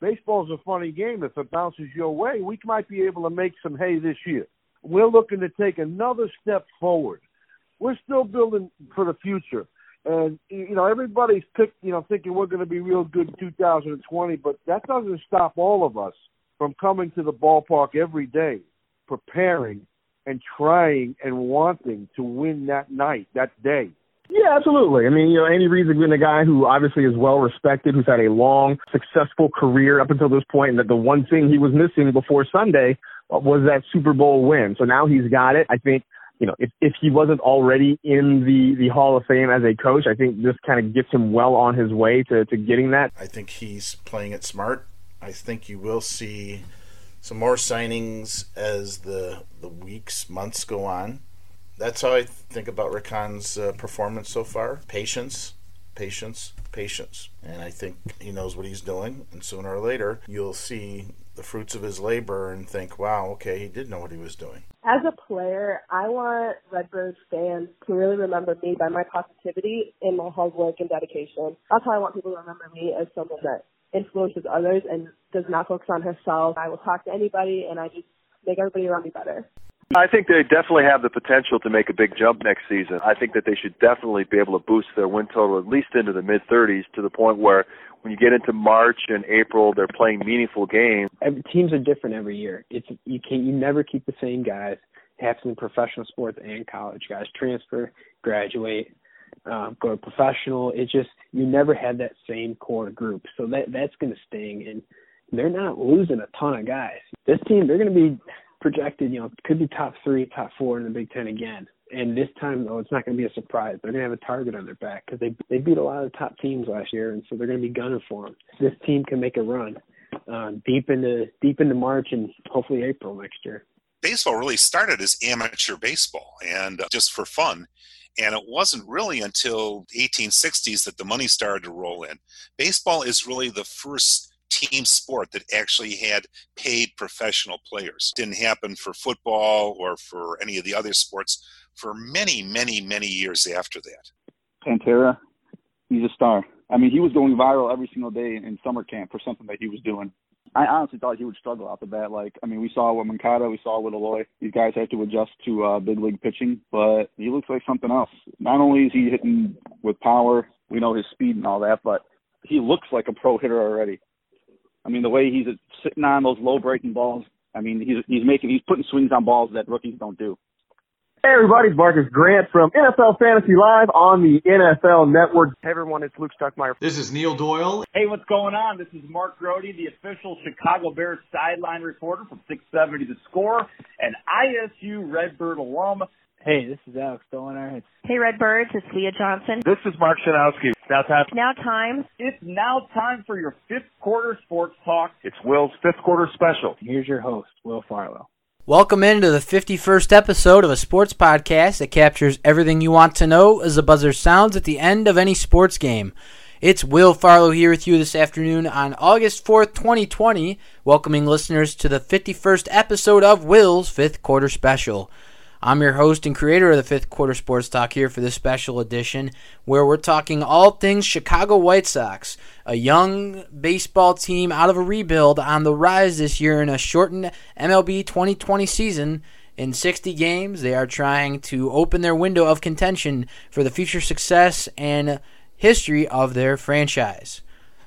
baseball's a funny game. If it bounces your way, we might be able to make some hay this year. We're looking to take another step forward. We're still building for the future. And you know, everybody's picked, you know, thinking we're going to be real good in 2020, but that doesn't stop all of us from coming to the ballpark every day, preparing and trying and wanting to win that night, that day. Yeah, absolutely. I mean, you know, Andy Reid's been a guy who obviously is well respected, who's had a long, successful career up until this point, and that the one thing he was missing before Sunday was that Super Bowl win. So now he's got it. I think, you know, if if he wasn't already in the the Hall of Fame as a coach, I think this kind of gets him well on his way to to getting that. I think he's playing it smart. I think you will see some more signings as the the weeks, months go on that's how I think about Rick Hahn's uh, performance so far. Patience, patience, patience. And I think he knows what he's doing. And sooner or later, you'll see the fruits of his labor and think, wow, okay, he did know what he was doing. As a player, I want Redbirds fans to really remember me by my positivity and my hard work and dedication. That's how I want people to remember me as someone that influences others and does not focus on herself. I will talk to anybody and I just make everybody around me better. I think they definitely have the potential to make a big jump next season. I think that they should definitely be able to boost their win total at least into the mid 30s to the point where when you get into March and April, they're playing meaningful games. Teams are different every year. It's you can't you never keep the same guys. Happens in professional sports and college. Guys transfer, graduate, um, go to professional. It just you never had that same core group. So that that's going to sting, and they're not losing a ton of guys. This team, they're going to be projected, you know, could be top three, top four in the Big Ten again. And this time, though, it's not going to be a surprise. They're going to have a target on their back because they they beat a lot of the top teams last year, and so they're going to be gunning for them. This team can make a run uh, deep into deep into March and hopefully April next year. Baseball really started as amateur baseball and uh, just for fun. And it wasn't really until 1860s that the money started to roll in. Baseball is really the first team sport that actually had paid professional players. Didn't happen for football or for any of the other sports for many, many, many years after that. Pantera, he's a star. I mean, he was going viral every single day in summer camp for something that he was doing. I honestly thought he would struggle out the bat. Like, I mean, we saw with Moncada, we saw with Eloy. These guys had to adjust to uh, big league pitching, but he looks like something else. Not only is he hitting with power, we know his speed and all that, but he looks like a pro hitter already. I mean, the way he's sitting on those low breaking balls. I mean, he's he's making he's putting swings on balls that rookies don't do. Hey everybody, it's Marcus Grant from NFL Fantasy Live on the NFL Network. Hey everyone, it's Luke Stuckmeyer. This is Neil Doyle. Hey, what's going on? This is Mark Grote, the official Chicago Bears sideline reporter from 670 The Score, an ISU Redbird alum. Hey, this is Alex Stoner. Hey, Redbirds, it's Leah Johnson. This is Mark Schanowski. Now time. Now time. It's now time for your fifth quarter sports talk. It's Will's fifth quarter special. Here's your host, Will Farlow. Welcome into the 51st episode of a sports podcast that captures everything you want to know as the buzzer sounds at the end of any sports game. It's Will Farlow here with you this afternoon on August 4th, 2020, welcoming listeners to the 51st episode of Will's Fifth Quarter Special. I'm your host and creator of the Fifth Quarter Sports Talk here for this special edition where we're talking all things Chicago White Sox, a young baseball team out of a rebuild on the rise this year in a shortened MLB 2020 season. In 60 games, they are trying to open their window of contention for the future success and history of their franchise.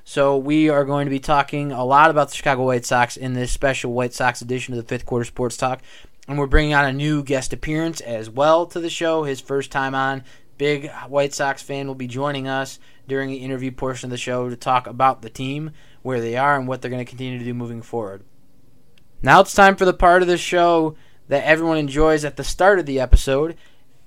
So we are going to be talking a lot about the Chicago White Sox in this special White Sox edition of the Fifth Quarter Sports Talk. And we're bringing on a new guest appearance as well to the show. His first time on. Big White Sox fan will be joining us during the interview portion of the show to talk about the team, where they are, and what they're going to continue to do moving forward. Now it's time for the part of the show that everyone enjoys at the start of the episode.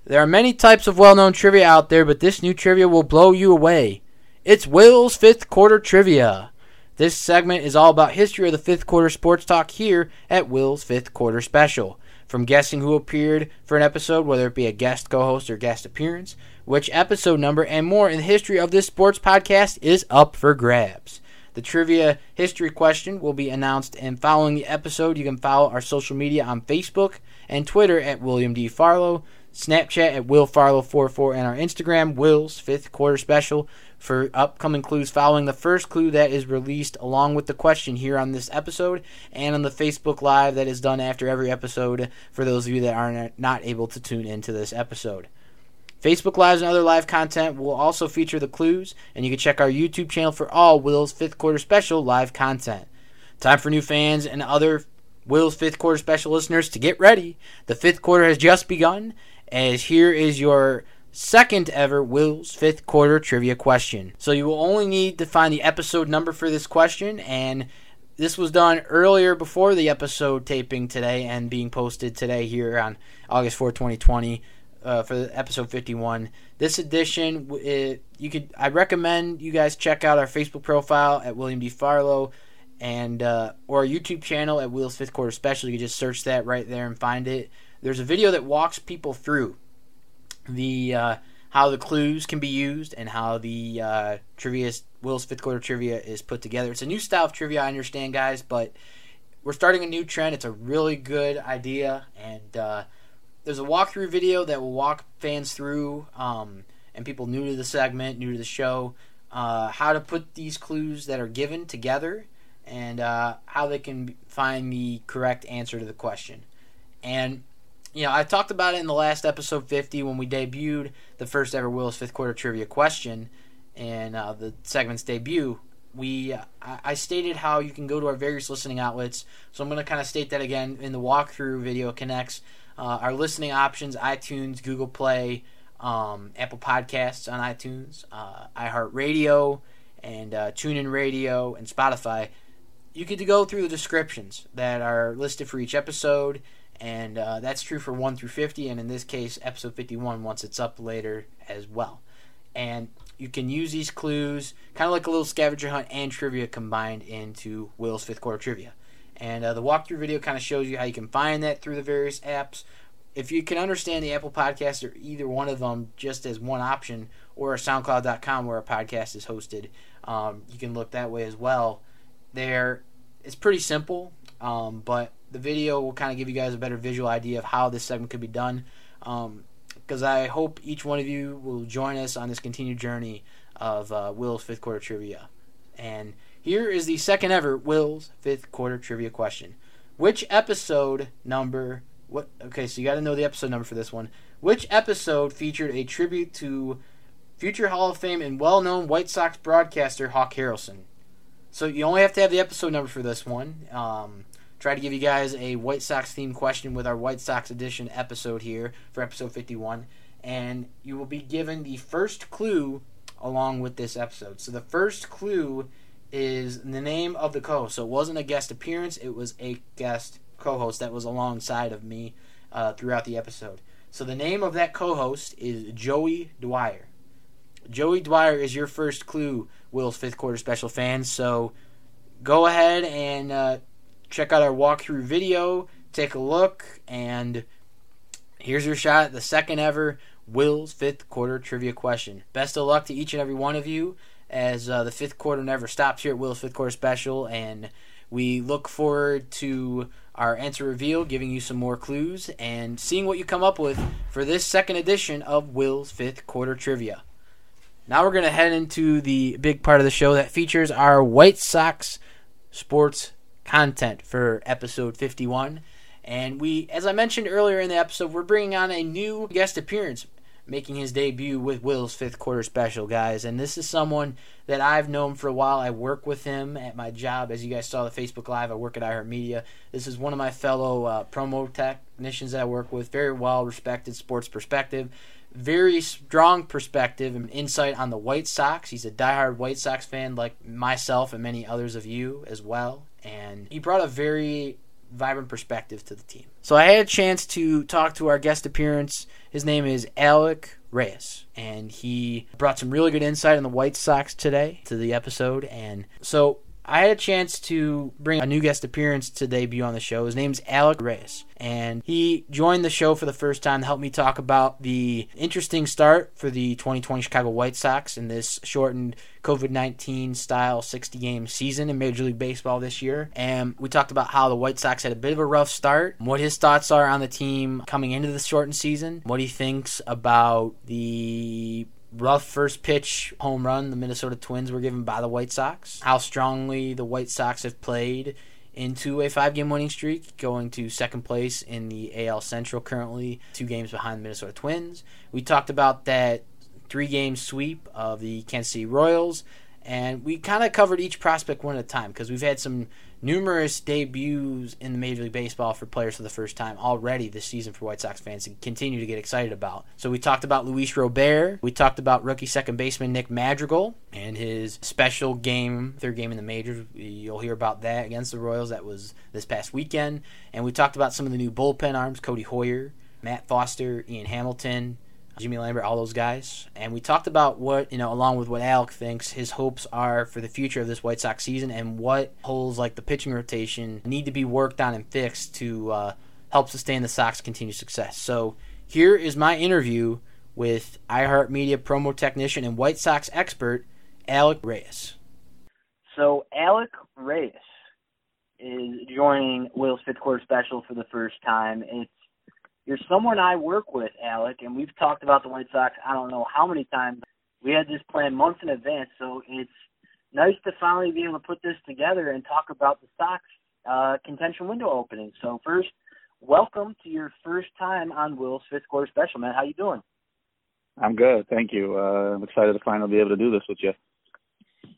There are many types of well known trivia out there, but this new trivia will blow you away. It's Will's Fifth Quarter Trivia. This segment is all about history of the fifth quarter sports talk here at Will's Fifth Quarter Special from guessing who appeared for an episode, whether it be a guest co host or guest appearance, which episode number, and more in the history of this sports podcast is up for grabs. The trivia history question will be announced, and following the episode, you can follow our social media on Facebook and Twitter at William D. Farlow, Snapchat at Will Farlow44, and our Instagram, Will's Fifth Quarter Special, for upcoming clues following the first clue that is released along with the question here on this episode and on the Facebook Live that is done after every episode for those of you that are not able to tune into this episode. Facebook Lives and other live content will also feature the clues, and you can check our YouTube channel for all Will's fifth quarter special live content. Time for new fans and other Will's fifth quarter special listeners to get ready. The fifth quarter has just begun, as here is your second ever Will's fifth quarter trivia question. So you will only need to find the episode number for this question, and this was done earlier before the episode taping today and being posted today here on August 4, 2020 uh, for episode 51. This edition, it, you could I recommend you guys check out our Facebook profile at William D. Farlow and uh, or our YouTube channel at Will's Fifth Quarter Special. You can just search that right there and find it. There's a video that walks people through the uh, how the clues can be used and how the uh, trivia Will's Fifth Quarter trivia is put together. It's a new style of trivia, I understand, guys, but we're starting a new trend. It's a really good idea and uh, there's a walkthrough video that will walk fans through um, and people new to the segment, new to the show, uh, how to put these clues that are given together and uh, how they can find the correct answer to the question. And you know, I talked about it in the last episode 50 when we debuted the first ever Will's fifth quarter trivia question and uh, the segment's debut. We I stated how you can go to our various listening outlets, so I'm going to kind of state that again in the walkthrough video. Connects uh, our listening options: iTunes, Google Play, um, Apple Podcasts on iTunes, uh, iHeartRadio, and uh, TuneIn Radio and Spotify. You get to go through the descriptions that are listed for each episode, and uh, that's true for one through fifty, and in this case, episode fifty-one once it's up later as well. And you can use these clues kind of like a little scavenger hunt and trivia combined into Will's fifth quarter trivia. And uh, the walkthrough video kind of shows you how you can find that through the various apps. If you can understand the Apple Podcast or either one of them just as one option, or SoundCloud.com where a podcast is hosted, um, you can look that way as well. There, it's pretty simple, um, but the video will kind of give you guys a better visual idea of how this segment could be done. Because um, I hope each one of you will join us on this continued journey of uh, Will's fifth quarter trivia. And here is the second ever Will's fifth quarter trivia question. Which episode number? What? Okay, so you got to know the episode number for this one. Which episode featured a tribute to future Hall of Fame and well-known White Sox broadcaster Hawk Harrelson? So you only have to have the episode number for this one. Um, try to give you guys a White Sox themed question with our White Sox edition episode here for episode 51, and you will be given the first clue along with this episode. So the first clue is the name of the co-host. So it wasn't a guest appearance; it was a guest co-host that was alongside of me uh, throughout the episode. So the name of that co-host is Joey Dwyer. Joey Dwyer is your first clue, Will's fifth quarter special fans. So go ahead and uh, check out our walkthrough video, take a look, and here's your shot at the second ever Will's fifth quarter trivia question. Best of luck to each and every one of you as uh, the fifth quarter never stops here at Will's Fifth Quarter Special, and we look forward to our answer reveal, giving you some more clues, and seeing what you come up with for this second edition of Will's Fifth Quarter Trivia. Now we're going to head into the big part of the show that features our White Sox sports content for episode 51. And we, as I mentioned earlier in the episode, we're bringing on a new guest appearance making his debut with Will's fifth quarter special, guys. And this is someone that I've known for a while. I work with him at my job. As you guys saw the Facebook Live, I work at iHeartMedia. This is one of my fellow uh, promo technicians that I work with. Very well respected sports perspective. Very strong perspective and insight on the White Sox. He's a diehard White Sox fan, like myself and many others of you as well. And he brought a very vibrant perspective to the team. So I had a chance to talk to our guest appearance. His name is Alec Reyes, and he brought some really good insight on the White Sox today to the episode. And so I had a chance to bring a new guest appearance to debut on the show. His name's Alec Reyes, and he joined the show for the first time to help me talk about the interesting start for the 2020 Chicago White Sox in this shortened COVID 19 style 60 game season in Major League Baseball this year. And we talked about how the White Sox had a bit of a rough start, what his thoughts are on the team coming into the shortened season, what he thinks about the rough first pitch home run the Minnesota Twins were given by the White Sox, how strongly the White Sox have played into a five game winning streak, going to second place in the AL Central currently, two games behind the Minnesota Twins. We talked about that three game sweep of the Kansas City Royals, and we kind of covered each prospect one at a time because we've had some numerous debuts in the Major League Baseball for players for the first time already this season for White Sox fans to continue to get excited about. So we talked about Luis Robert, we talked about rookie second baseman Nick Madrigal and his special game, third game in the majors. You'll hear about that against the Royals. That was this past weekend. And we talked about some of the new bullpen arms, Codi Heuer, Matt Foster, Ian Hamilton, Jimmy Lambert, all those guys. And we talked about what, you know, along with what Alec thinks his hopes are for the future of this White Sox season and what holes like the pitching rotation need to be worked on and fixed to uh, help sustain the Sox' continued success. So here is my interview with iHeartMedia promo technician and White Sox expert, Alec Reyes. So Alec Reyes is joining Will's fifth quarter special for the first time. It's you're someone I work with, Alec, and we've talked about the White Sox I don't know how many times. We had this plan months in advance, so it's nice to finally be able to put this together and talk about the Sox uh, contention window opening. So first, welcome to your first time on Will's fifth quarter special, man. How you doing? I'm good, thank you. Uh, I'm excited to finally be able to do this with you.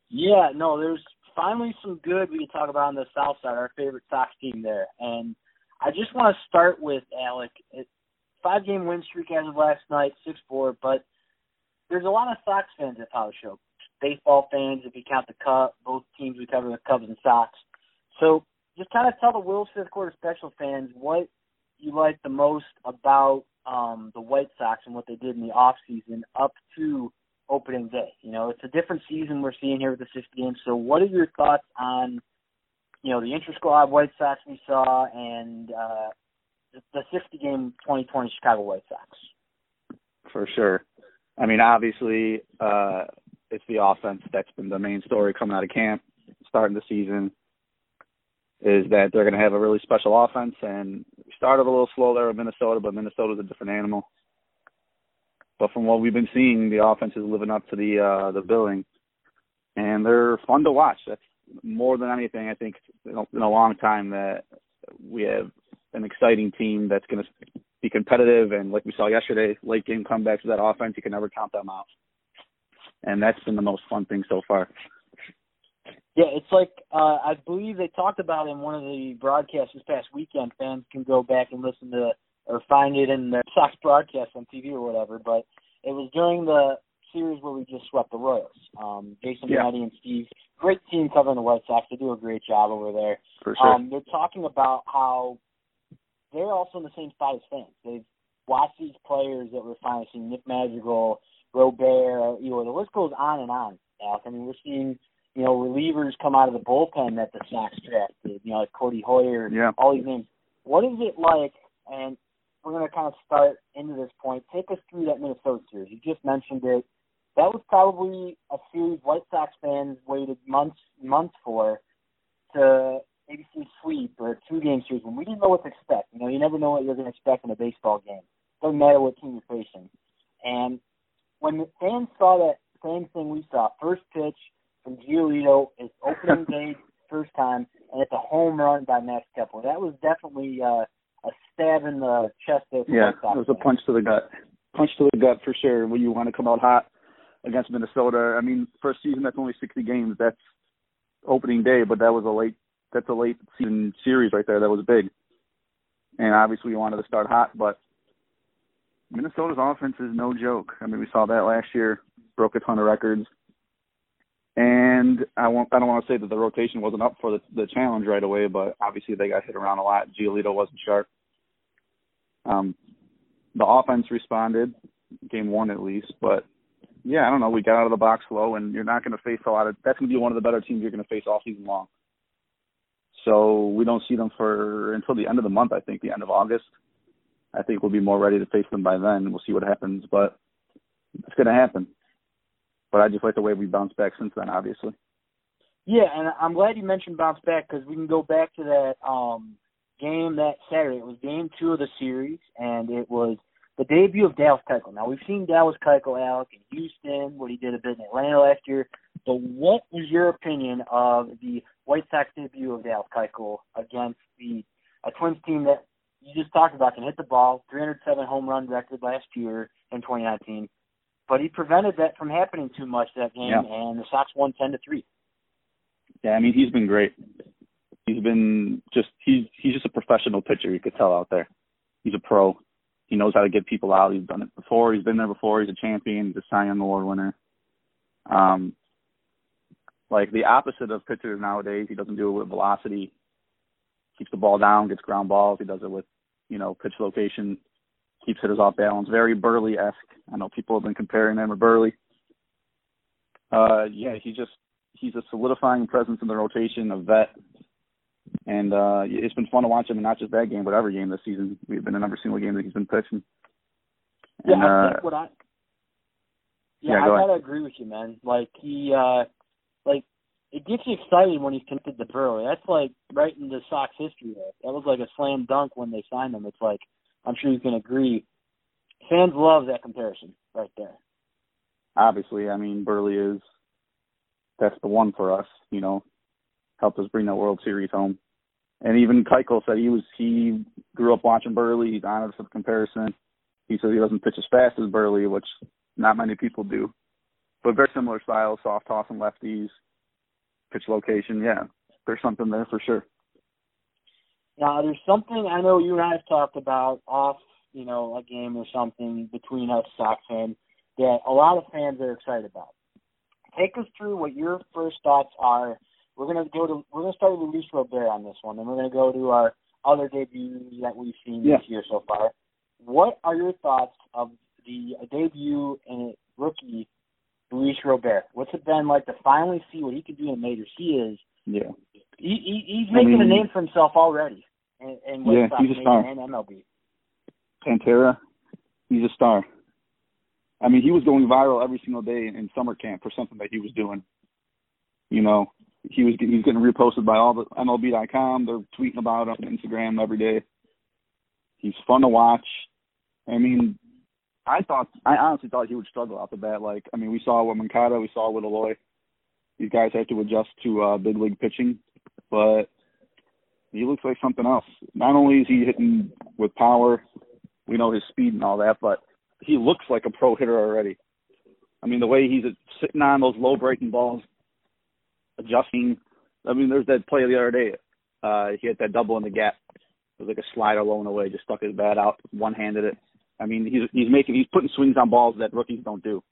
Yeah, no, there's finally some good we can talk about on the South Side, our favorite Sox team there, and I just want to start with Alec. Five game win streak as of last night, six four. But there's a lot of Sox fans at Power Show, baseball fans if you count the Cubs, Both teams we cover the Cubs and Sox. So just kind of tell the Will's fifth quarter special fans what you like the most about um, the White Sox and what they did in the off season up to opening day. You know, it's a different season we're seeing here with the 60 games. So what are your thoughts on you know, the intra squad White Sox we saw and uh, the 60 game 2020 Chicago White Sox. For sure. I mean, obviously, uh, it's the offense that's been the main story coming out of camp, starting the season. Is that they're going to have a really special offense, and we started a little slow there with Minnesota, but Minnesota's a different animal. But from what we've been seeing, the offense is living up to the uh, the billing, and they're fun to watch. That's more than anything, I think in a long time that we have an exciting team that's going to be competitive. And like we saw yesterday, late game comebacks with that offense, you can never count them out. And that's been the most fun thing so far. Yeah, it's like uh, I believe they talked about in one of the broadcasts this past weekend. Fans can go back and listen to or find it in the Sox broadcast on TV or whatever. But it was during the series where we just swept the Royals. Um, Jason yeah. and Steve, great team covering the White Sox. They do a great job over there. For sure. Um, they're talking about how they're also in the same spot as fans. They've watched these players that we're finally seeing, Nick Madrigal, Robert, you know, the list goes on and on, Alec. I mean, we're seeing, you know, relievers come out of the bullpen that the Sox drafted, you know, like Codi Heuer, yeah. all these names. What is it like, and we're going to kind of start into this point. Take us through that Minnesota series. You just mentioned it that was probably a series White Sox fans waited months months for to maybe see sweep or a two game series when we didn't know what to expect. You know, you never know what you're going to expect in a baseball game. Doesn't matter what team you're facing. And when the fans saw that same thing we saw, first pitch from Giolito is opening day first time, and it's a home run by Max Kepler. That was definitely uh, a stab in the chest. There yeah, it was a punch to the gut. Punch to the gut for sure. When you want to come out hot against Minnesota. I mean, first season that's only 60 games. That's opening day, but that was a late that's a late season series right there. That was big. And obviously we wanted to start hot, but Minnesota's offense is no joke. I mean, we saw that last year, broke a ton of records. And I won't I don't want to say that the rotation wasn't up for the the challenge right away, but obviously they got hit around a lot. Giolito wasn't sharp. Um the offense responded, game one at least, but yeah, I don't know. We got out of the box slow, and you're not going to face a lot of. That's going to be one of the better teams you're going to face all season long. So we don't see them for until the end of the month. I think the end of August. I think we'll be more ready to face them by then. We'll see what happens, but it's going to happen. But I just like the way we bounced back since then, obviously. Yeah, and I'm glad you mentioned bounce back because we can go back to that um game that Saturday. It was game two of the series, and it was the debut of Dallas Keuchel. Now we've seen Dallas Keuchel, Alec, in Houston, what he did a bit in Atlanta last year. But what was your opinion of the White Sox debut of Dallas Keuchel against the a Twins team that you just talked about can hit the ball, 307 home run record last year in 2019, but he prevented that from happening too much that game, Yeah. and the Sox won 10 to three. Yeah, I mean he's been great. He's been just he's he's just a professional pitcher. You could tell out there. He's a pro. He knows how to get people out. He's done it before. He's been there before. He's a champion. He's a Cy Young Award winner. Um, like the opposite of pitchers nowadays. He doesn't do it with velocity. Keeps the ball down, gets ground balls. He does it with, you know, pitch location. Keeps hitters off balance. Very Buehrle esque. I know people have been comparing him to Buehrle. Uh, yeah, he just he's a solidifying presence in the rotation, a vet, and uh, it's been fun to watch him. And not just that game, but every game this season. We've been in every single game that he's been pitching. Yeah, I uh, think what I yeah, yeah, I ahead. gotta agree with you, man. Like he, uh like it gets you excited when he's connected to Buehrle. That's like right in the Sox history there. That was like a slam dunk when they signed him. It's like I'm sure you can agree. Fans love that comparison right there. obviously, I mean, Buehrle is that's the one for us. You know, helped us bring that World Series home. And even Keuchel said he was he grew up watching Buehrle. He's honored for the comparison. He says he doesn't pitch as fast as Buehrle, which not many people do, but very similar style, soft tossing lefties, pitch location. Yeah, there's something there for sure. Now, there's something I know you and I have talked about off, you know, a game or something between us Sox fans that a lot of fans are excited about. Take us through what your first thoughts are. We're gonna go to we're gonna start with Luis Robert on this one, and we're gonna go to our other debuts that we've seen Yeah. this year so far. What are your thoughts of the debut and rookie Luis Robert? What's it been like to finally see what he can do in the majors? He is Yeah, he, he he's I making a name for himself already. And, and Yeah, he's a star. and MLB. Pantera, he's a star. I mean, he was going viral every single day in summer camp for something that he was doing. You know, he was he was getting reposted by all the MLB.com. They're tweeting about him on Instagram every day. He's fun to watch. I mean, I thought I honestly thought he would struggle out the bat. Like, I mean, we saw with Moncada, we saw with Eloy. These guys have to adjust to uh, big league pitching, but he looks like something else. Not only is he hitting with power, we know his speed and all that, but he looks like a pro hitter already. I mean, the way he's sitting on those low breaking balls, adjusting. I mean, there's that play the other day. Uh, he hit that double in the gap. It was like a slider low away, just stuck his bat out, one handed it. I mean, he's he's making he's putting swings on balls that rookies don't do.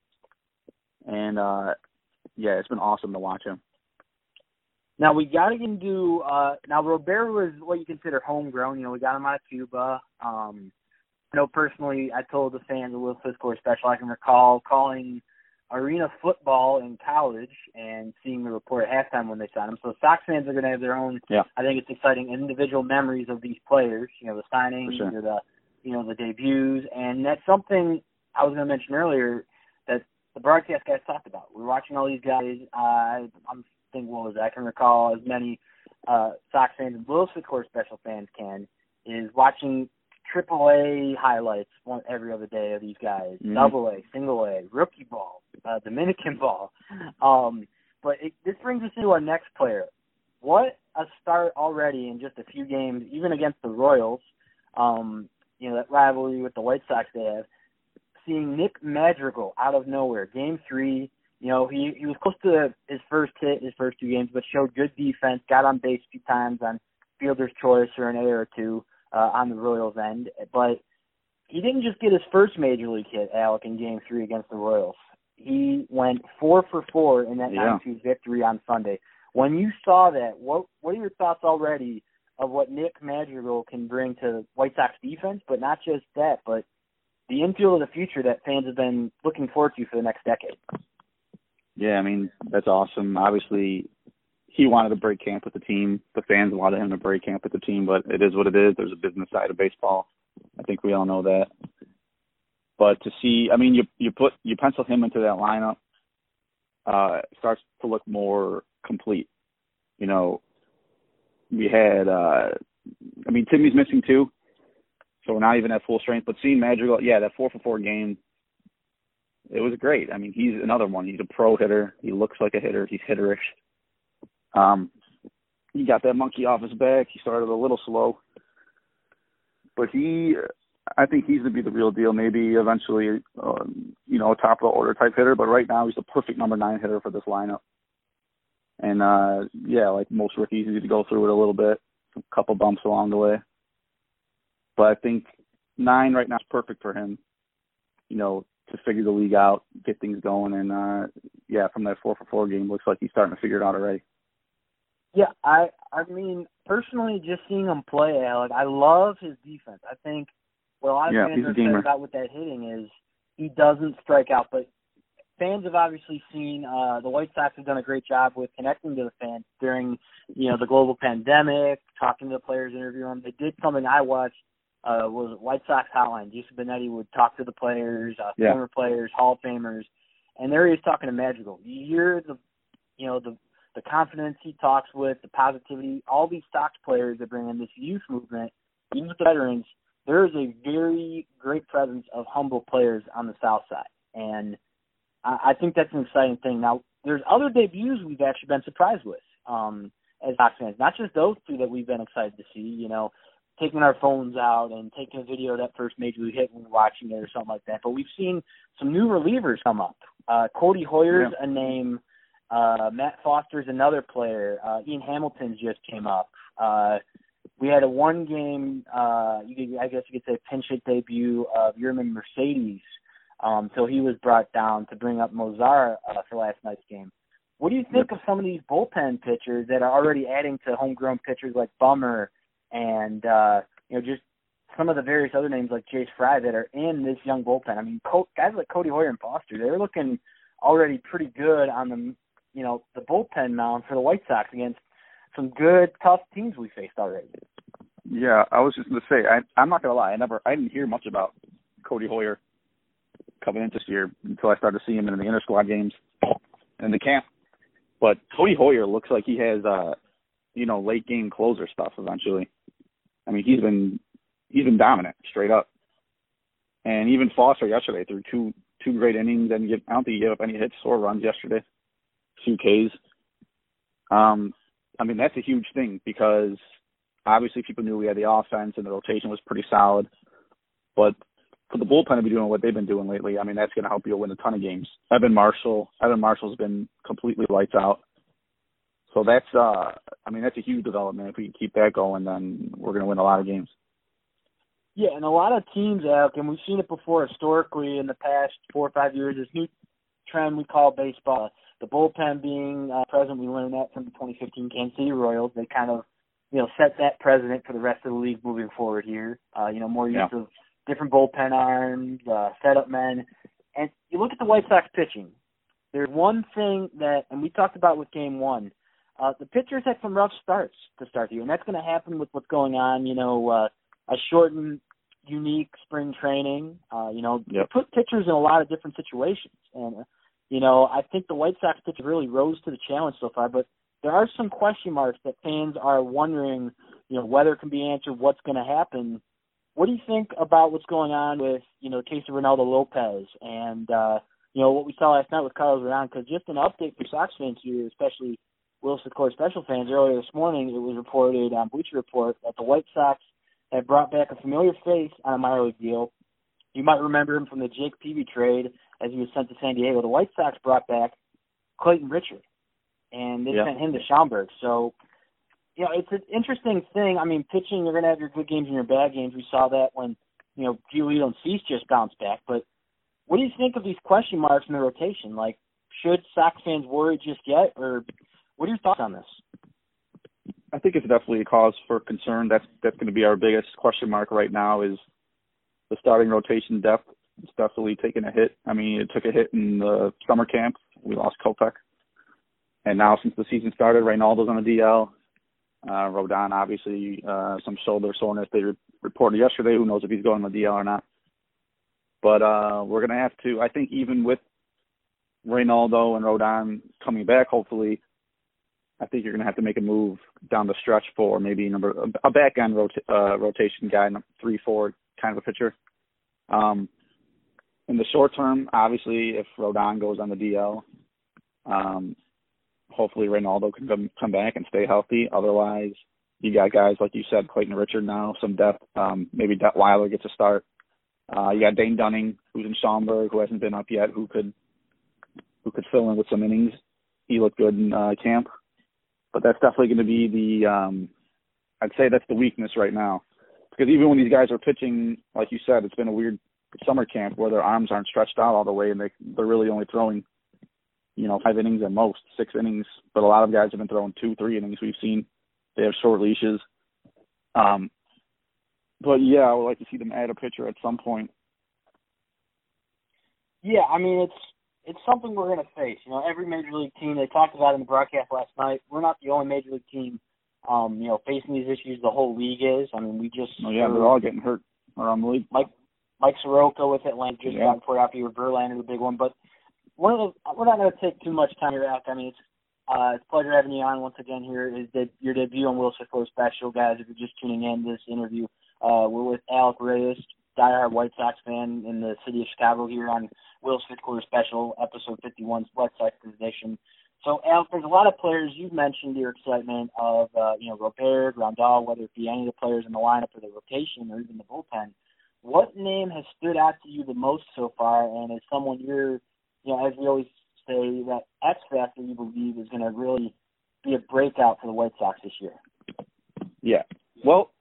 And uh yeah, it's been awesome to watch him. Now we got to into uh now Robert was what you consider homegrown. You know, we got him out of Cuba. Um I know personally I told the fans of Will Fiscore special I can recall calling arena football in college and seeing the report at halftime when they signed him. So Sox fans are gonna have their own Yeah. I think it's exciting individual memories of these players, you know, the signings sure. or the you know, the debuts and that's something I was gonna mention earlier that the broadcast guys talked about. We're watching all these guys. Uh, I'm thinking, what was that? I can recall as many uh, Sox fans and Will Core special fans can is watching triple A highlights one every other day of these guys, Mhm. double A, single A, rookie ball, uh, Dominican ball. Um, but it, this brings us into our next player. What a start already in just a few games, even against the Royals. Um, you know that rivalry with the White Sox they have seeing Nick Madrigal out of nowhere, game three. You know, he he was close to his first hit, his first two games, but showed good defense. Got on base a few times on fielder's choice or an error or two uh, on the Royals end, but he didn't just get his first major league hit, Alec, in Game Three against the Royals. He went four for four in that Yeah. 9-2 victory on Sunday. When you saw that, what what are your thoughts already of what Nick Madrigal can bring to the White Sox defense? But not just that, but the infield of the future that fans have been looking forward to for the next decade. Yeah, I mean, that's awesome. Obviously, he wanted to break camp with the team. The fans wanted him to break camp with the team, but it is what it is. There's a business side of baseball. I think we all know that. But to see, I mean, you you put you pencil him into that lineup, uh, starts to look more complete. You know, we had, uh, I mean, Timmy's missing too, so we're not even at full strength. But seeing Madrigal, yeah, that four for four game, it was great. I mean, he's another one. He's a pro hitter. He looks like a hitter. He's hitterish. Um, he got that monkey off his back. He started a little slow, but he, I think he's to be the real deal. Maybe eventually, um, you know, top of the order type hitter. But right now, he's the perfect number nine hitter for this lineup. And uh yeah, like most rookies, you need to go through it a little bit, a couple bumps along the way. But I think nine right now is perfect for him. You know, to figure the league out, get things going, and uh yeah, from that four for four game, looks like he's starting to figure it out already. Yeah, I I mean personally, just seeing him play, Alec, I love his defense. I think what a lot of Yeah, fans are excited about with that hitting is he doesn't strike out, but fans have obviously seen uh the White Sox have done a great job with connecting to the fans during you know the global pandemic, talking to the players, interviewing them. They did something I watched uh was White Sox hotline. Jason Benetti would talk to the players, uh, Yeah. former players, Hall of Famers, and there he is talking to Madrigal. You hear the you know the the confidence he talks with, the positivity, all these Sox players that bring in this youth movement, even with the veterans, there is a very great presence of humble players on the South Side, and I, I think that's an exciting thing. Now, there's other debuts we've actually been surprised with um, as Sox fans, not just those two that we've been excited to see. You know, taking our phones out and taking a video of that first major league hit when we're watching it or something like that. But we've seen some new relievers come up. Uh, Codi Heuer's a name. Uh, Matt Foster's another player. Uh, Ian Hamilton's just came up. Uh, we had a one game, uh, you could, I guess you could say pinch hit debut of Yermín Mercedes. Um, so he was brought down to bring up Mazara uh, for last night's game. What do you think of some of these bullpen pitchers that are already adding to homegrown pitchers like Bummer and uh, you know just some of the various other names like Jace Fry that are in this young bullpen? I mean, guys like Codi Heuer and Foster, they're looking already pretty good on the you know the bullpen mound for the White Sox against some good tough teams we faced already. Yeah, I was just gonna say, I I'm not gonna lie, I never I didn't hear much about Codi Heuer coming in this year until I started seeing him in the inter squad games and the camp. But Codi Heuer looks like he has uh you know, late game closer stuff eventually. I mean he's been he's been dominant, straight up. And even Foster yesterday threw two two great innings and I don't think he gave up any hits or runs yesterday. Two Ks. Um I mean that's a huge thing because obviously people knew we had the offense and the rotation was pretty solid. But for the bullpen to be doing what they've been doing lately, I mean that's going to help you win a ton of games. Evan Marshall, Evan Marshall's been completely lights out. So that's uh I mean that's a huge development. If we can keep that going, then we're going to win a lot of games. Yeah, and a lot of teams, Alec, and we've seen it before historically in the past four or five years. This new trend we call baseball, the bullpen being uh, present. We learned that from the 2015 Kansas City Royals. They kind of, you know, set that precedent for the rest of the league moving forward here. Uh, you know, more use Yeah. of different bullpen arms, uh, setup men, and you look at the White Sox pitching. There's one thing that, and we talked about with Game One. Uh, the pitchers had some rough starts to start the year, and that's going to happen with what's going on. You know, uh, a shortened, unique spring training. Uh, you know, Yep. put pitchers in a lot of different situations, and uh, you know, I think the White Sox pitcher really rose to the challenge so far. But there are some question marks that fans are wondering, you know, whether it can be answered, what's going to happen. What do you think about what's going on with, you know, the case of Reynaldo Lopez and, uh, you know, what we saw last night with Carlos Rodon? Because just an update for Sox fans here, especially Wilson Court special fans, earlier this morning it was reported on Bleacher Report that the White Sox had brought back a familiar face on a minor league deal. You might remember him from the Jake Peavy trade as he was sent to San Diego. The White Sox brought back Clayton Richard, and they Yeah. sent him to Schaumburg. So, you know, it's an interesting thing. I mean, pitching, you're going to have your good games and your bad games. We saw that when, you know, Giolito and Cease just bounced back. But what do you think of these question marks in the rotation? Like, should Sox fans worry just yet, or what are your thoughts on this? I think it's definitely a cause for concern. That's that's going to be our biggest question mark right now is the starting rotation depth. It's definitely taking a hit. I mean, it took a hit in the summer camp. We lost Kopech, and now since the season started, Reynaldo's on the DL. Uh, Rodon obviously uh, some shoulder soreness. They re- reported yesterday. Who knows if he's going on the DL or not? But uh, we're going to have to. I think even with Reynaldo and Rodon coming back, hopefully, I think you're going to have to make a move down the stretch for maybe number a back end rota- uh, rotation guy, three, four kind of a pitcher. Um, in the short term, obviously, if Rodon goes on the DL, um, hopefully Reynaldo can come back and stay healthy. Otherwise, you got guys like you said, Clayton Richard now, some depth. Um, maybe Detwiler gets a start. Uh, you got Dane Dunning, who's in Schaumburg, who hasn't been up yet, who could who could fill in with some innings. He looked good in uh, camp, but that's definitely going to be the. Um, I'd say that's the weakness right now, because even when these guys are pitching, like you said, it's been a weird summer camp where their arms aren't stretched out all the way, and they they're really only throwing, you know, five innings at most, six innings. But a lot of guys have been throwing two, three innings. We've seen they have short leashes. Um, but yeah, I would like to see them add a pitcher at some point. Yeah, I mean it's it's something we're going to face. You know, every major league team they talked about in the broadcast last night. We're not the only major league team, um, you know, facing these issues. The whole league is. I mean, we just oh yeah, they're all getting hurt around the league. Mike Mike Soroka with Atlanta just Yeah. got reported out here. Verlander, the big one. But one of the, we're not going to take too much time here, Alec. I mean, it's uh, it's a pleasure having you on once again here. Is that your debut on Will Swift Special, guys? If you're just tuning in this interview, uh, we're with Alec Reyes, diehard White Sox fan in the city of Chicago here on Will's Fifth Quarter Special, episode 51, White Sox Edition. So, Alec, there's a lot of players. You've mentioned your excitement of, uh, you know, Robert, Grandal, whether it be any of the players in the lineup or the rotation or even the bullpen. What name has stood out to you the most so far, and is someone you're, you know, as we always say, that X factor you believe is going to really be a breakout for the White Sox this year? Yeah. Well,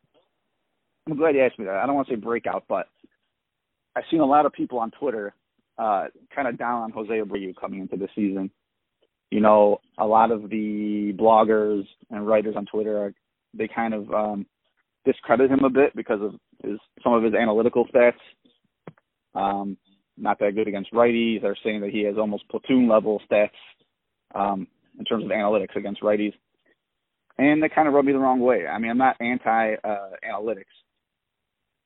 I'm glad you asked me that. I don't want to say breakout, but I've seen a lot of people on Twitter uh, kind of down on Jose Abreu coming into the season. You know, a lot of the bloggers and writers on Twitter are they kind of um, discredit him a bit because of some of his analytical stats. Um, not that good against righties. They're saying that he has almost platoon level stats um, in terms of analytics against righties and that kind of rubbed me the wrong way. I mean, I'm not anti uh, analytics,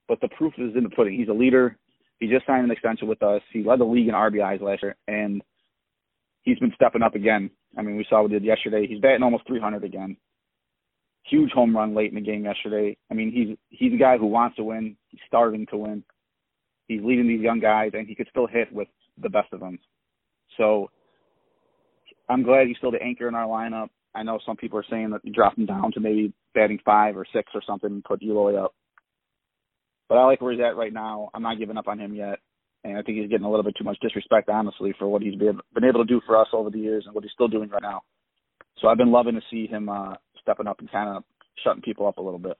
but the proof is in the pudding. He's a leader. He just signed an extension with us. He led the league in RBIs last year, and he's been stepping up again. I mean, we saw what he did yesterday. He's batting almost 300 again. Huge home run late in the game yesterday. I mean, he's he's a guy who wants to win. He's starving to win. He's leading these young guys, and he could still hit with the best of them. So I'm glad he's still the anchor in our lineup. I know some people are saying that you drop him down to maybe batting five or six or something and put Eloy up. But I like where he's at right now. I'm not giving up on him yet. And I think he's getting a little bit too much disrespect, honestly, for what he's been, able to do for us over the years and what he's still doing right now. So I've been loving to see him uh, stepping up and kind of shutting people up a little bit.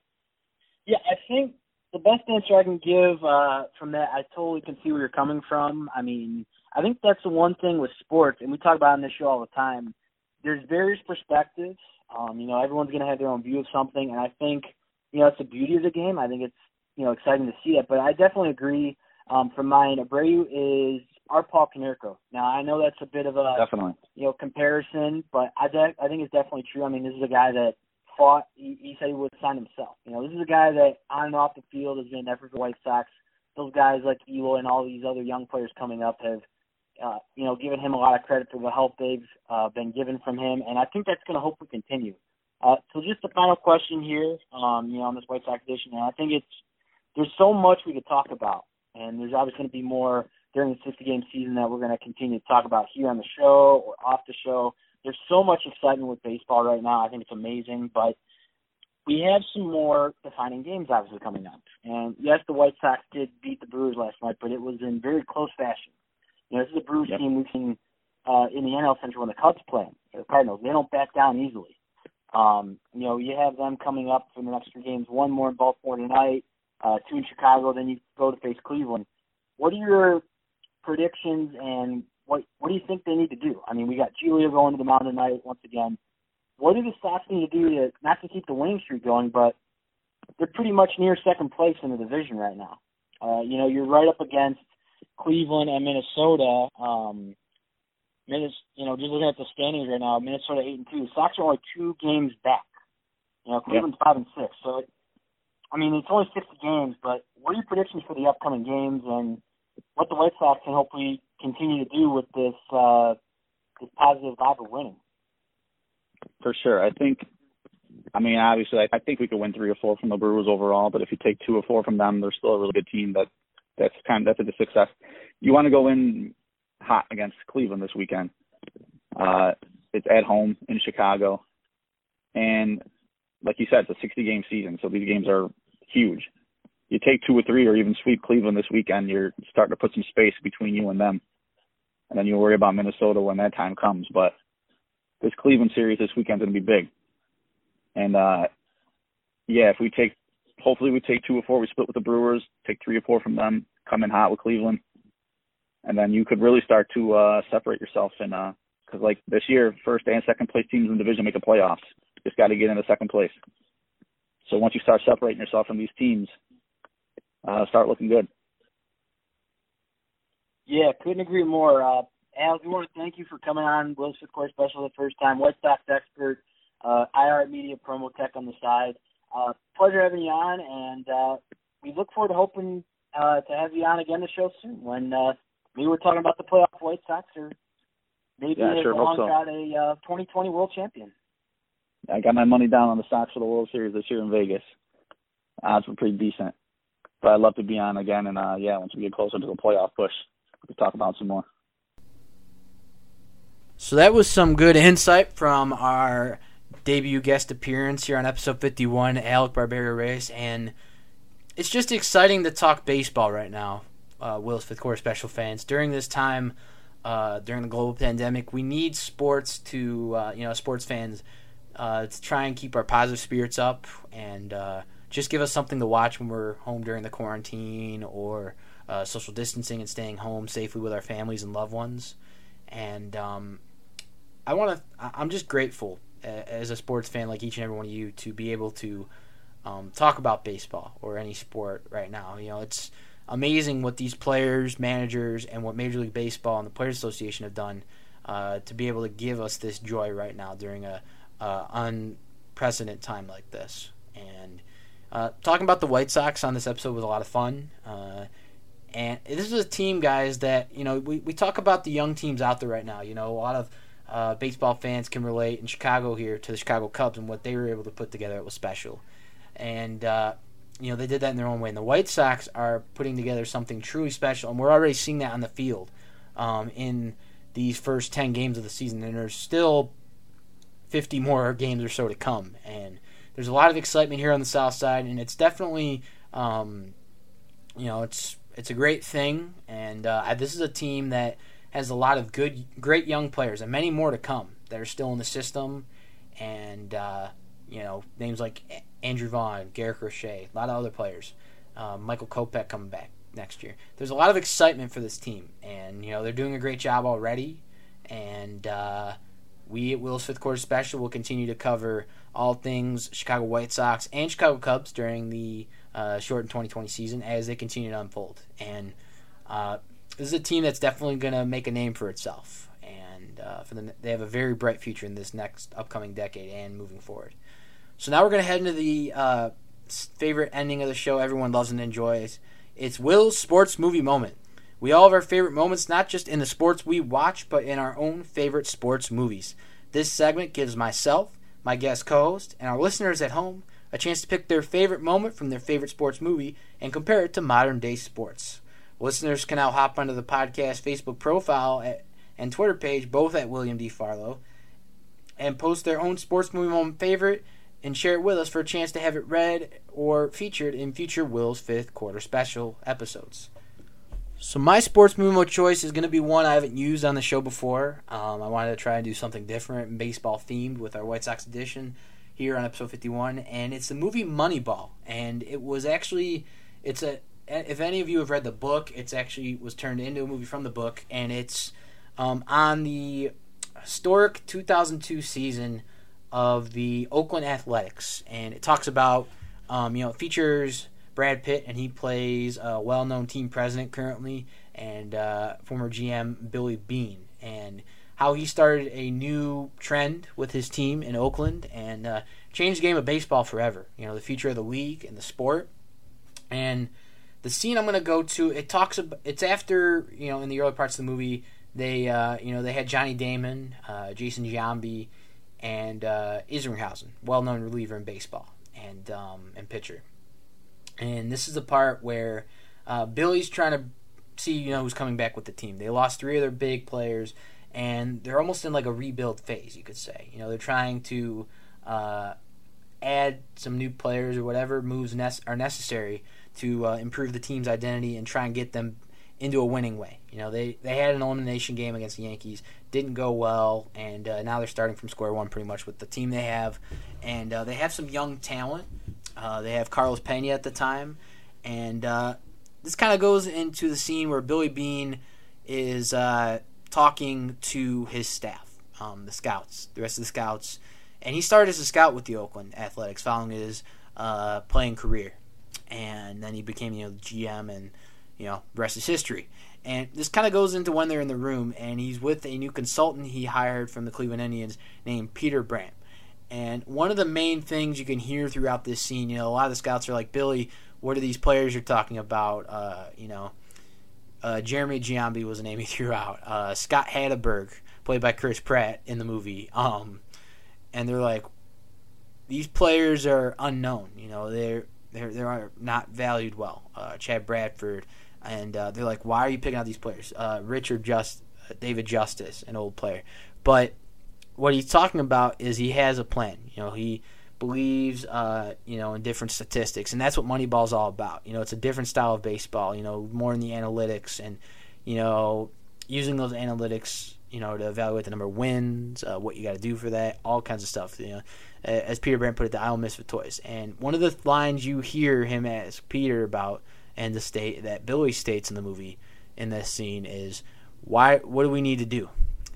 Yeah, I think the best answer I can give uh, from that, I totally can see where you're coming from. I mean, I think that's the one thing with sports, and we talk about it on this show all the time. There's various perspectives. Um, you know, everyone's going to have their own view of something, and I think, you know, it's the beauty of the game. I think it's, you know, exciting to see it. But I definitely agree. Um, from mine, Abreu is our Paul Konerko. Now, I know that's a bit of a, Definitely. you know, comparison, but I, de- I think it's definitely true. I mean, this is a guy that fought. He, he said he would sign himself. You know, this is a guy that on and off the field has been an effort for White Sox. Those guys like Eloy and all these other young players coming up have, uh, you know, given him a lot of credit for the help they've uh, been given from him, and I think that's going to hopefully continue. Uh, so just the final question here, um, you know, on this White Sox edition, and I think it's there's so much we could talk about, and there's obviously going to be more during the 60 game season that we're going to continue to talk about here on the show or off the show. There's so much excitement with baseball right now. I think it's amazing, but we have some more defining games obviously coming up. And yes, the White Sox did beat the Brewers last night, but it was in very close fashion. You know, this is a Brewers Yep. team we've seen uh, in the NL Central when the Cubs play, the Cardinals. They don't back down easily. Um, you know, you have them coming up for the next three games. One more in Baltimore tonight, uh, two in Chicago. Then you go to face Cleveland. What are your predictions and what what do you think they need to do? I mean, we got Julio going to the mound tonight once again. What do the Sox need to do to not to keep the winning streak going, but they're pretty much near second place in the division right now. Uh, you know, you're right up against Cleveland and Minnesota. Um, Minnes, you know, just looking at the standings right now, Minnesota eight and two. The Sox are only two games back. You know, Cleveland's five and six. So, I mean, it's only sixty games. But what are your predictions for the upcoming games and what the White Sox can hopefully continue to do with this uh, this positive vibe of winning? For sure. I think I mean, obviously, I, I think we could win three or four from the Brewers overall. But if you take two or four from them, they're still a really good team. That that's kind of that's a success. You want to go in hot against Cleveland this weekend. Uh, it's at home in Chicago, and like you said, it's a 60 game season, so these games are huge. You take two or three, or even sweep Cleveland this weekend, you're starting to put some space between you and them, and then you worry about Minnesota when that time comes. But this Cleveland series this weekend's going to be big, and uh, yeah, if we take, hopefully we take two or four, we split with the Brewers, take three or four from them, come in hot with Cleveland, and then you could really start to uh, separate yourself and. Uh, because like this year, first and second place teams in the division make the playoffs. Just got to get into second place. So once you start separating yourself from these teams, uh, start looking good. Yeah, couldn't agree more. Uh, Al, we want to thank you for coming on Will's Fifth Quarter Special the first time. White Sox expert, uh, IR Media promo tech on the side. Uh, pleasure having you on, and uh, we look forward to hoping uh, to have you on again the show soon when uh, we were talking about the playoff White Sox or maybe Yeah, sure, hope so. a uh, 2020 World Champion. I got my money down on the Sox for the World Series this year in Vegas. Odds were pretty decent, but I'd love to be on again. And uh, yeah, once we get closer to the playoff push, we can talk about some more. So that was some good insight from our debut guest appearance here on episode 51, Alec Barberio Reyes. And it's just exciting to talk baseball right now, uh, Will's Fifth Quarter Special fans. During this time, uh, during the global pandemic, we need sports to, uh, you know, sports fans uh, to try and keep our positive spirits up and uh, just give us something to watch when we're home during the quarantine or uh, social distancing and staying home safely with our families and loved ones. And um, I want to. I'm just grateful as a sports fan, like each and every one of you, to be able to um, talk about baseball or any sport right now. You know, it's amazing what these players, managers, and what Major League Baseball and the Players Association have done uh, to be able to give us this joy right now during a uh, unprecedented time like this. And uh, talking about the White Sox on this episode was a lot of fun. Uh, and this is a team, guys, that, you know, we, we talk about the young teams out there right now. You know, a lot of uh, baseball fans can relate in Chicago here to the Chicago Cubs and what they were able to put together. It was special. And, uh, you know, they did that in their own way. And the White Sox are putting together something truly special. And we're already seeing that on the field um, in these first 10 games of the season. And there's still 50 more games or so to come. And there's a lot of excitement here on the South Side, and it's definitely, um, you know, it's it's a great thing. And uh, this is a team that has a lot of good, great young players, and many more to come that are still in the system. And uh, you know, names like Andrew Vaughn, Garrett Crochet, a lot of other players. Uh, Michael Kopech coming back next year. There's a lot of excitement for this team, and you know they're doing a great job already. And uh, we at Will's Fifth Quarter Special will continue to cover all things Chicago White Sox and Chicago Cubs during the uh, shortened 2020 season as they continue to unfold. And uh, this is a team that's definitely going to make a name for itself, and uh, for them, they have a very bright future in this next upcoming decade and moving forward. So now we're going to head into the uh, favorite ending of the show everyone loves and enjoys. It's Will's Sports Movie Moment. We all have our favorite moments, not just in the sports we watch, but in our own favorite sports movies. This segment gives myself, my guest co host, and our listeners at home a chance to pick their favorite moment from their favorite sports movie and compare it to modern day sports. Listeners can now hop onto the podcast Facebook profile at, and Twitter page, both at William D. Farlow, and post their own sports movie moment favorite and share it with us for a chance to have it read or featured in future Will's Fifth Quarter Special episodes. So my sports movie of choice is going to be one I haven't used on the show before. Um, I wanted to try and do something different baseball themed with our White Sox edition here on episode 51, and it's the movie Moneyball. And it was actually, it's a, if any of you have read the book, it's actually was turned into a movie from the book, and it's um, on the historic 2002 season of the Oakland Athletics, and it talks about, um, you know, features Brad Pitt, and he plays a well-known team president currently, and uh, former GM Billy Beane, and how he started a new trend with his team in Oakland and uh, changed the game of baseball forever. You know, the future of the league and the sport, and the scene I'm going to go to. It talks about. It's after you know in the early parts of the movie. They uh, you know they had Johnny Damon, uh, Jason Giambi, and uh, Isringhausen, well-known reliever in baseball and um, and pitcher. And this is the part where uh, Billy's trying to see you know who's coming back with the team. They lost three of their big players, and they're almost in like a rebuild phase, you could say. You know, they're trying to uh, add some new players or whatever moves are necessary to uh, improve the team's identity and try and get them into a winning way. You know, they they had an elimination game against the Yankees, didn't go well, and uh, now they're starting from square one pretty much with the team they have, and uh, they have some young talent. Uh, they have Carlos Pena at the time, and uh, this kind of goes into the scene where Billy Beane is uh, talking to his staff, um, the scouts, the rest of the scouts, and he started as a scout with the Oakland Athletics following his uh, playing career, and then he became you know the GM and you know, the rest is history. And this kind of goes into when they're in the room, and he's with a new consultant he hired from the Cleveland Indians named Peter Brand. And one of the main things you can hear throughout this scene, you know, a lot of the scouts are like, Billy, what are these players you're talking about? Uh, you know, uh, Jeremy Giambi was the name he threw out. Uh, Scott Hatteberg, played by Chris Pratt in the movie. Um, and they're like, these players are unknown. You know, they're they're they're not valued well. Uh, Chad Bradford, and uh, they're like, why are you picking out these players? Uh, Richard Just, David Justice, an old player, but what he's talking about is he has a plan. You know, he believes, uh, you know, in different statistics, and that's what Moneyball's all about. You know, it's a different style of baseball. You know, more in the analytics and you know using those analytics. You know, to evaluate the number of wins, uh, what you got to do for that, all kinds of stuff. You know, as Peter Brand put it, the I'll miss with toys. And one of the lines you hear him ask Peter about and the state that Billy states in the movie in this scene is why what do we need to do?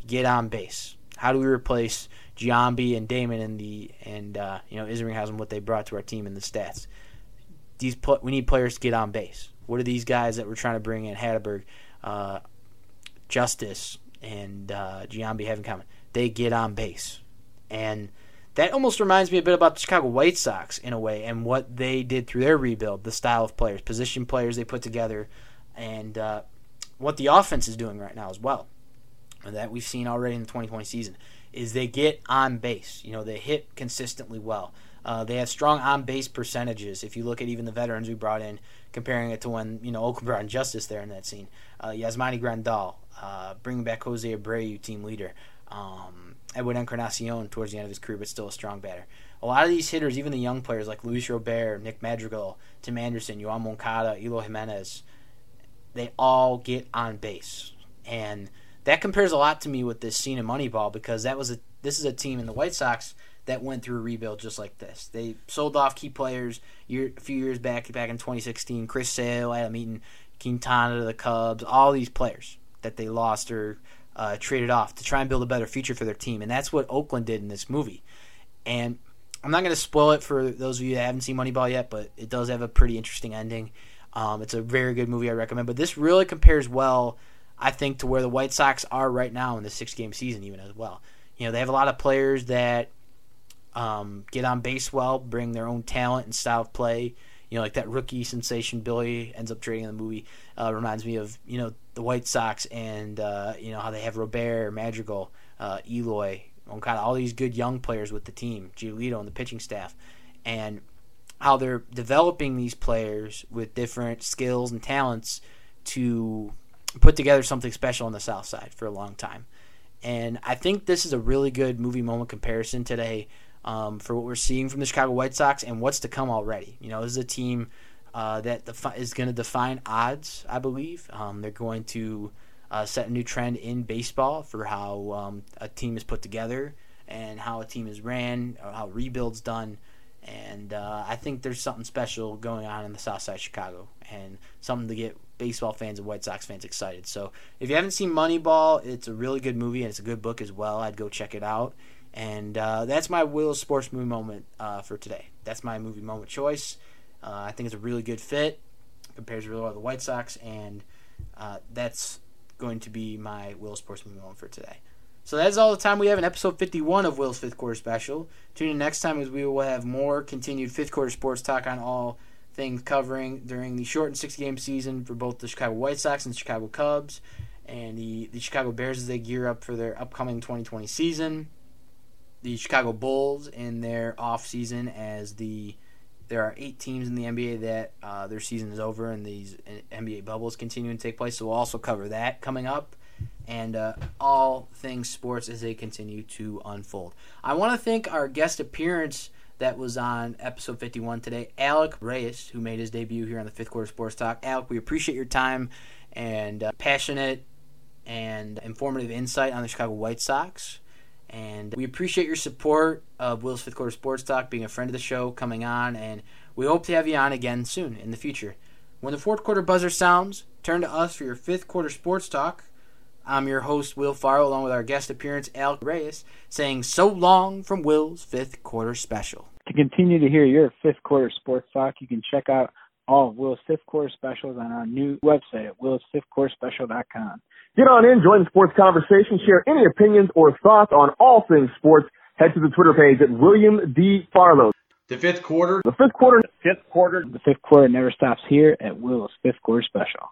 Get on base. How do we replace Giambi and Damon and the and uh, you know Isringhausen what they brought to our team in the stats? These pl- we need players to get on base. What are these guys that we're trying to bring in? Hatteberg, uh, Justice, and uh, Giambi have in common? They get on base, and that almost reminds me a bit about the Chicago White Sox in a way and what they did through their rebuild, the style of players, position players they put together, and uh, what the offense is doing right now as well. That we've seen already in the 2020 season is they get on base. You know, they hit consistently well. Uh, they have strong on base percentages. If you look at even the veterans we brought in, comparing it to when you know Oakland brought in Justice there in that scene, uh, Yasmani Grandal, uh, bringing back Jose Abreu, team leader. Um, Edwin Encarnacion towards the end of his career, but still a strong batter. A lot of these hitters, even the young players like Luis Robert, Nick Madrigal, Tim Anderson, Yoan Moncada, Eloy Jimenez, they all get on base. And that compares a lot to me with this scene in Moneyball because that was a this is a team in the White Sox that went through a rebuild just like this. They sold off key players year, a few years back, back in 2016. Chris Sale, Adam Eaton, Quintana to the Cubs, all these players that they lost or uh, traded off to try and build a better future for their team, and that's what Oakland did in this movie. And I'm not going to spoil it for those of you that haven't seen Moneyball yet, but it does have a pretty interesting ending. Um, it's a very good movie I recommend, but this really compares well, I think, to where the White Sox are right now in the six game season, even as well. You know, they have a lot of players that um, get on base well, bring their own talent and style of play. You know, like that rookie sensation Billy ends up trading in the movie uh, reminds me of you know the White Sox and uh, you know how they have Robert, Madrigal, uh, Eloy, all these good young players with the team, Giolito and the pitching staff, and how they're developing these players with different skills and talents to put together something special on the South Side for a long time. And I think this is a really good movie moment comparison today um, for what we're seeing from the Chicago White Sox and what's to come already. You know, this is a team uh, that defi- is going to define odds, I believe. Um, they're going to uh, set a new trend in baseball for how um, a team is put together and how a team is ran, how rebuilds done. And uh, I think there's something special going on in the South Side Chicago, and something to get baseball fans and White Sox fans excited. So if you haven't seen Moneyball, it's a really good movie and it's a good book as well. I'd go check it out. And uh, that's my Will Sports movie moment uh, for today. That's my movie moment choice. Uh, I think it's a really good fit. Compares really well to the White Sox, and uh, that's going to be my Will Sports movie moment for today. So that's all the time we have in episode 51 of Will's Fifth Quarter Special. Tune in next time as we will have more continued fifth quarter sports talk on all things covering during the shortened six game season for both the Chicago White Sox and Chicago Cubs and the, the Chicago Bears as they gear up for their upcoming 2020 season. the Chicago Bulls in their off season as the there are eight teams in the NBA that uh, their season is over and these NBA bubbles continuing to take place. So we'll also cover that coming up and uh, all things sports as they continue to unfold. I want to thank our guest appearance that was on episode 51 today, Alec Reyes, who made his debut here on the Fifth Quarter Sports Talk. Alec, we appreciate your time and uh, passionate and informative insight on the Chicago White Sox. And we appreciate your support of Will's Fifth Quarter Sports Talk, being a friend of the show, coming on, and we hope to have you on again soon in the future. When the fourth quarter buzzer sounds, turn to us for your fifth quarter sports talk. I'm your host, Will Farrell, along with our guest appearance, Al Reyes, saying so long from Will's fifth quarter special. To continue to hear your fifth quarter sports talk, you can check out all of Will's fifth quarter specials on our new website at willsfifthquarterspecial.com. Get on in, join the sports conversation, share any opinions or thoughts on all things sports. Head to the Twitter page at William D. Farlow. The fifth quarter. The fifth quarter. Fifth quarter. The fifth quarter never stops here at Will's fifth quarter special.